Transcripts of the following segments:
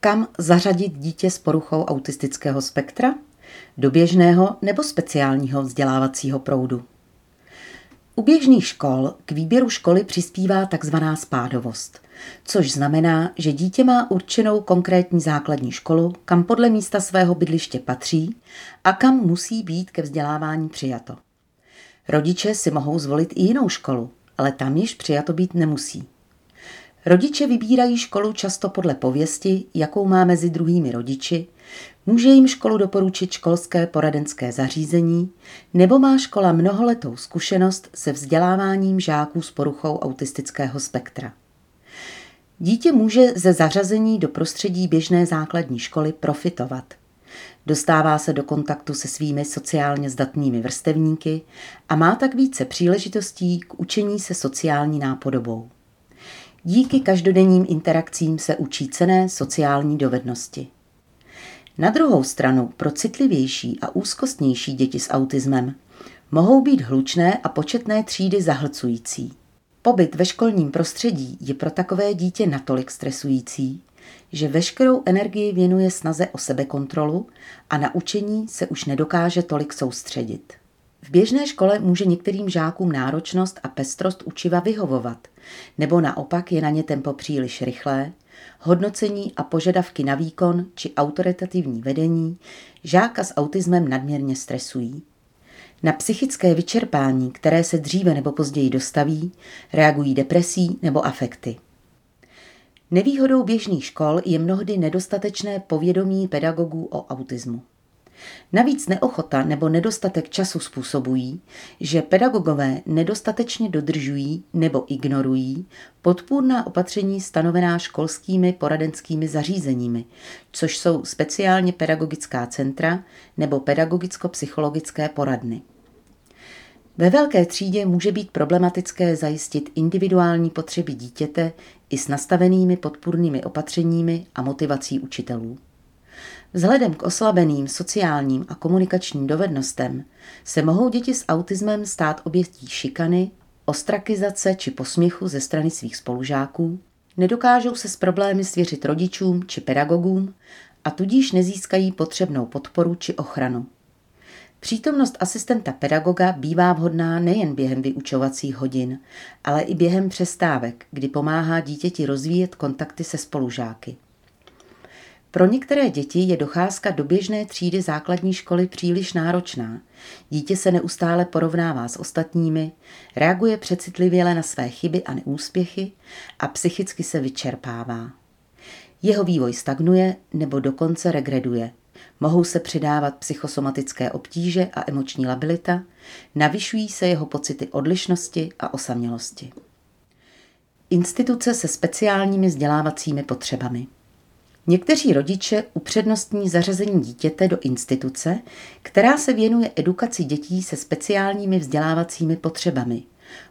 Kam zařadit dítě s poruchou autistického spektra? Do běžného nebo speciálního vzdělávacího proudu? U běžných škol k výběru školy přispívá takzvaná spádovost, což znamená, že dítě má určenou konkrétní základní školu, kam podle místa svého bydliště patří a kam musí být ke vzdělávání přijato. Rodiče si mohou zvolit i jinou školu, ale tam již přijato být nemusí. Rodiče vybírají školu často podle pověsti, jakou má mezi druhými rodiči, může jim školu doporučit školské poradenské zařízení, nebo má škola mnoholetou zkušenost se vzděláváním žáků s poruchou autistického spektra. Dítě může ze zařazení do prostředí běžné základní školy profitovat. Dostává se do kontaktu se svými sociálně zdatnými vrstevníky a má tak více příležitostí k učení se sociální nápodobou. Díky každodenním interakcím se učí cené sociální dovednosti. Na druhou stranu pro citlivější a úzkostnější děti s autismem mohou být hlučné a početné třídy zahlcující. Pobyt ve školním prostředí je pro takové dítě natolik stresující, že veškerou energii věnuje snaze o sebekontrolu a na učení se už nedokáže tolik soustředit. V běžné škole může některým žákům náročnost a pestrost učiva vyhovovat, nebo naopak je na ně tempo příliš rychlé, hodnocení a požadavky na výkon či autoritativní vedení žáka s autismem nadměrně stresují. Na psychické vyčerpání, které se dříve nebo později dostaví, reagují depresí nebo afekty. Nevýhodou běžných škol je mnohdy nedostatečné povědomí pedagogů o autismu. Navíc neochota nebo nedostatek času způsobují, že pedagogové nedostatečně dodržují nebo ignorují podpůrná opatření stanovená školskými poradenskými zařízeními, což jsou speciálně pedagogická centra nebo pedagogicko-psychologické poradny. Ve velké třídě může být problematické zajistit individuální potřeby dítěte i s nastavenými podpůrnými opatřeními a motivací učitelů. Vzhledem k oslabeným sociálním a komunikačním dovednostem se mohou děti s autismem stát obětí šikany, ostrakizace či posměchu ze strany svých spolužáků, nedokážou se s problémy svěřit rodičům či pedagogům a tudíž nezískají potřebnou podporu či ochranu. Přítomnost asistenta pedagoga bývá vhodná nejen během vyučovacích hodin, ale i během přestávek, kdy pomáhá dítěti rozvíjet kontakty se spolužáky. Pro některé děti je docházka do běžné třídy základní školy příliš náročná. Dítě se neustále porovnává s ostatními, reaguje přecitlivěle na své chyby a neúspěchy a psychicky se vyčerpává. Jeho vývoj stagnuje nebo dokonce regreduje. Mohou se přidávat psychosomatické obtíže a emoční labilita, navyšují se jeho pocity odlišnosti a osamělosti. Instituce se speciálními vzdělávacími potřebami – Někteří rodiče upřednostní zařazení dítěte do instituce, která se věnuje edukaci dětí se speciálními vzdělávacími potřebami.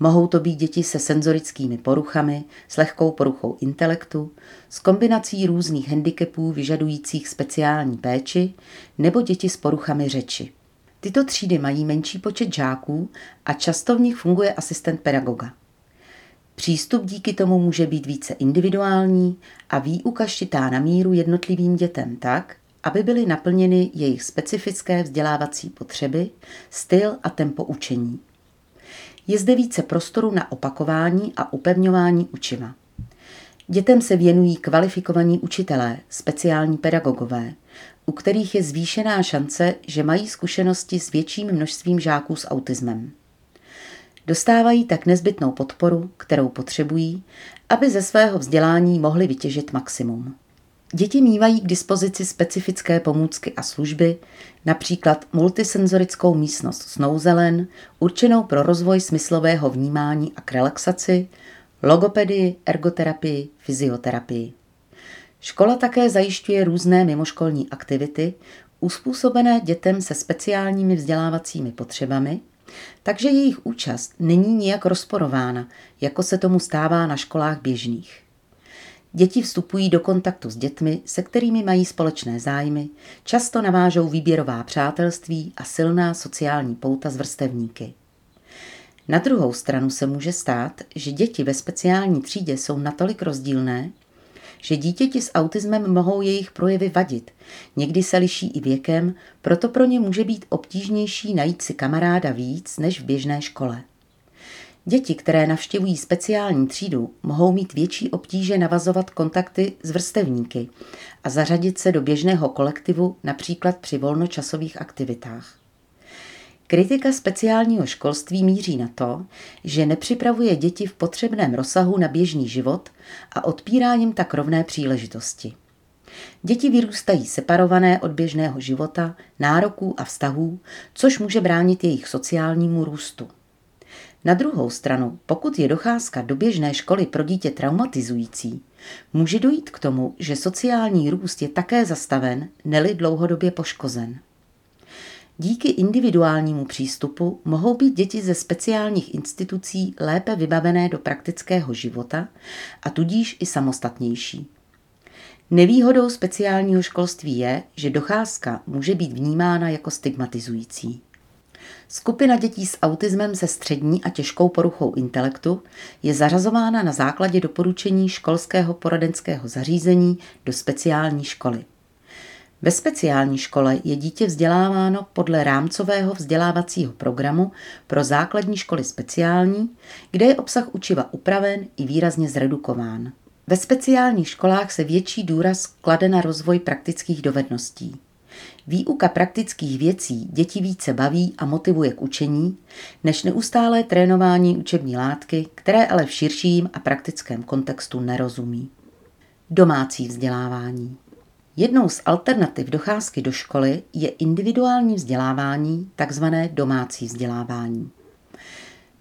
Mohou to být děti se senzorickými poruchami, s lehkou poruchou intelektu, s kombinací různých handicapů vyžadujících speciální péči nebo děti s poruchami řeči. Tyto třídy mají menší počet žáků a často v nich funguje asistent pedagoga. Přístup díky tomu může být více individuální a výuka šitá na míru jednotlivým dětem tak, aby byly naplněny jejich specifické vzdělávací potřeby, styl a tempo učení. Je zde více prostoru na opakování a upevňování učiva. Dětem se věnují kvalifikovaní učitelé, speciální pedagogové, u kterých je zvýšená šance, že mají zkušenosti s větším množstvím žáků s autismem. Dostávají tak nezbytnou podporu, kterou potřebují, aby ze svého vzdělání mohli vytěžit maximum. Děti mývají k dispozici specifické pomůcky a služby, například multisenzorickou místnost Snouzelen, určenou pro rozvoj smyslového vnímání a k relaxaci, logopedii, ergoterapii, fyzioterapii. Škola také zajišťuje různé mimoškolní aktivity, uspůsobené dětem se speciálními vzdělávacími potřebami, takže jejich účast není nijak rozporována, jako se tomu stává na školách běžných. Děti vstupují do kontaktu s dětmi, se kterými mají společné zájmy, často navážou výběrová přátelství a silná sociální pouta z vrstevníky. Na druhou stranu se může stát, že děti ve speciální třídě jsou natolik rozdílné, že dítěti s autismem mohou jejich projevy vadit. Někdy se liší i věkem, proto pro ně může být obtížnější najít si kamaráda víc než v běžné škole. Děti, které navštěvují speciální třídu, mohou mít větší obtíže navazovat kontakty s vrstevníky a zařadit se do běžného kolektivu například při volnočasových aktivitách. Kritika speciálního školství míří na to, že nepřipravuje děti v potřebném rozsahu na běžný život a odpírá jim tak rovné příležitosti. Děti vyrůstají separované od běžného života, nároků a vztahů, což může bránit jejich sociálnímu růstu. Na druhou stranu, pokud je docházka do běžné školy pro dítě traumatizující, může dojít k tomu, že sociální růst je také zastaven, neli dlouhodobě poškozen. Díky individuálnímu přístupu mohou být děti ze speciálních institucí lépe vybavené do praktického života a tudíž i samostatnější. Nevýhodou speciálního školství je, že docházka může být vnímána jako stigmatizující. Skupina dětí s autismem se střední a těžkou poruchou intelektu je zařazována na základě doporučení školského poradenského zařízení do speciální školy. Ve speciální škole je dítě vzděláváno podle rámcového vzdělávacího programu pro základní školy speciální, kde je obsah učiva upraven i výrazně zredukován. Ve speciálních školách se větší důraz klade na rozvoj praktických dovedností. Výuka praktických věcí děti více baví a motivuje k učení, než neustálé trénování učební látky, které ale v širším a praktickém kontextu nerozumí. Domácí vzdělávání. Jednou z alternativ docházky do školy je individuální vzdělávání, takzvané domácí vzdělávání.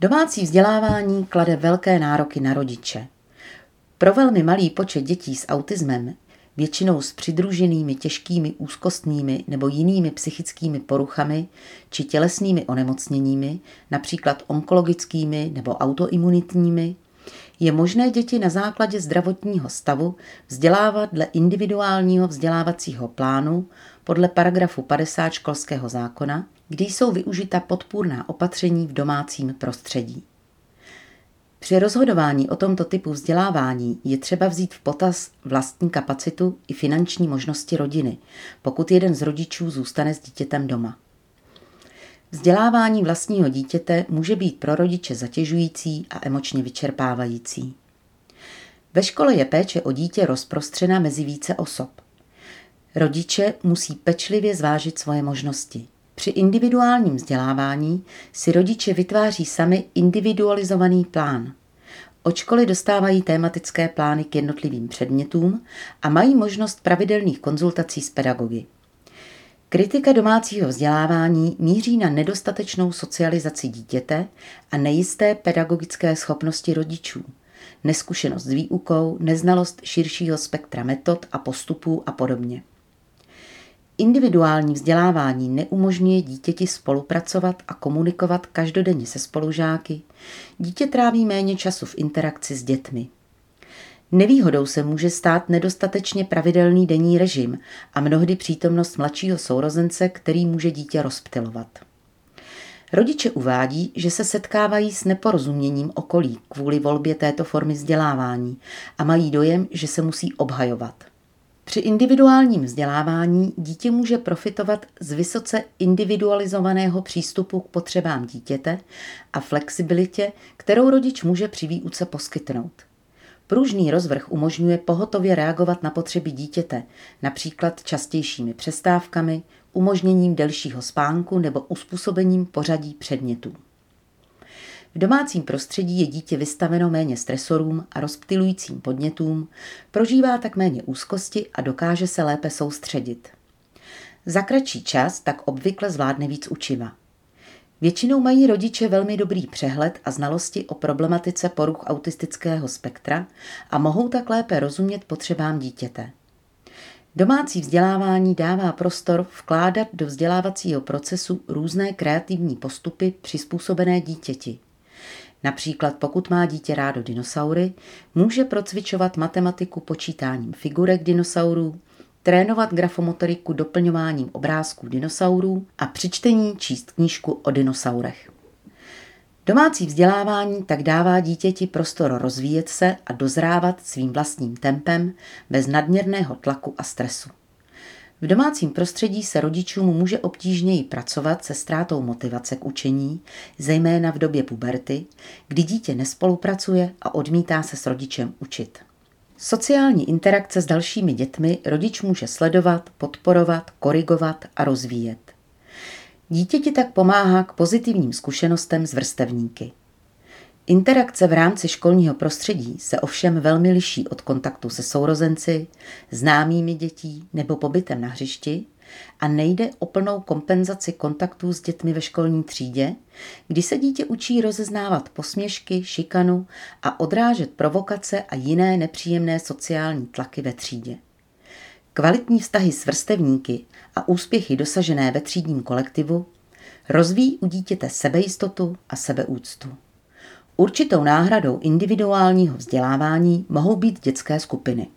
Domácí vzdělávání klade velké nároky na rodiče. Pro velmi malý počet dětí s autismem, většinou s přidruženými těžkými úzkostnými nebo jinými psychickými poruchami či tělesnými onemocněními, například onkologickými nebo autoimunitními, je možné děti na základě zdravotního stavu vzdělávat dle individuálního vzdělávacího plánu podle paragrafu 50 školského zákona, kdy jsou využita podpůrná opatření v domácím prostředí. Při rozhodování o tomto typu vzdělávání je třeba vzít v potaz vlastní kapacitu i finanční možnosti rodiny, pokud jeden z rodičů zůstane s dítětem doma. Vzdělávání vlastního dítěte může být pro rodiče zatěžující a emočně vyčerpávající. Ve škole je péče o dítě rozprostřena mezi více osob. Rodiče musí pečlivě zvážit svoje možnosti. Při individuálním vzdělávání si rodiče vytváří sami individualizovaný plán. Od školy dostávají tématické plány k jednotlivým předmětům a mají možnost pravidelných konzultací s pedagogy. Kritika domácího vzdělávání míří na nedostatečnou socializaci dítěte a nejisté pedagogické schopnosti rodičů, neskušenost s výukou, neznalost širšího spektra metod a postupů a podobně. Individuální vzdělávání neumožňuje dítěti spolupracovat a komunikovat každodenně se spolužáky. Dítě tráví méně času v interakci s dětmi. Nevýhodou se může stát nedostatečně pravidelný denní režim a mnohdy přítomnost mladšího sourozence, který může dítě rozptilovat. Rodiče uvádí, že se setkávají s neporozuměním okolí kvůli volbě této formy vzdělávání a mají dojem, že se musí obhajovat. Při individuálním vzdělávání dítě může profitovat z vysoce individualizovaného přístupu k potřebám dítěte a flexibilitě, kterou rodič může při výuce poskytnout. Pružný rozvrh umožňuje pohotově reagovat na potřeby dítěte, například častějšími přestávkami, umožněním delšího spánku nebo uspůsobením pořadí předmětů. V domácím prostředí je dítě vystaveno méně stresorům a rozptilujícím podnětům, prožívá tak méně úzkosti a dokáže se lépe soustředit. Za kratší čas tak obvykle zvládne víc učiva. Většinou mají rodiče velmi dobrý přehled a znalosti o problematice poruch autistického spektra a mohou tak lépe rozumět potřebám dítěte. Domácí vzdělávání dává prostor vkládat do vzdělávacího procesu různé kreativní postupy přizpůsobené dítěti. Například pokud má dítě rádo dinosaury, může procvičovat matematiku počítáním figurek dinosaurů, trénovat grafomotoriku doplňováním obrázků dinosaurů a při čtení číst knížku o dinosaurech. Domácí vzdělávání tak dává dítěti prostor rozvíjet se a dozrávat svým vlastním tempem bez nadměrného tlaku a stresu. V domácím prostředí se rodičům může obtížněji pracovat se ztrátou motivace k učení, zejména v době puberty, kdy dítě nespolupracuje a odmítá se s rodičem učit. Sociální interakce s dalšími dětmi rodič může sledovat, podporovat, korigovat a rozvíjet. Dítěti tak pomáhá k pozitivním zkušenostem s vrstevníky. Interakce v rámci školního prostředí se ovšem velmi liší od kontaktu se sourozenci, známými dětí nebo pobytem na hřišti a nejde o plnou kompenzaci kontaktů s dětmi ve školní třídě, kdy se dítě učí rozeznávat posměšky, šikanu a odrážet provokace a jiné nepříjemné sociální tlaky ve třídě. Kvalitní vztahy s vrstevníky a úspěchy dosažené ve třídním kolektivu rozvíjí u dítěte sebejistotu a sebeúctu. Určitou náhradou individuálního vzdělávání mohou být dětské skupiny.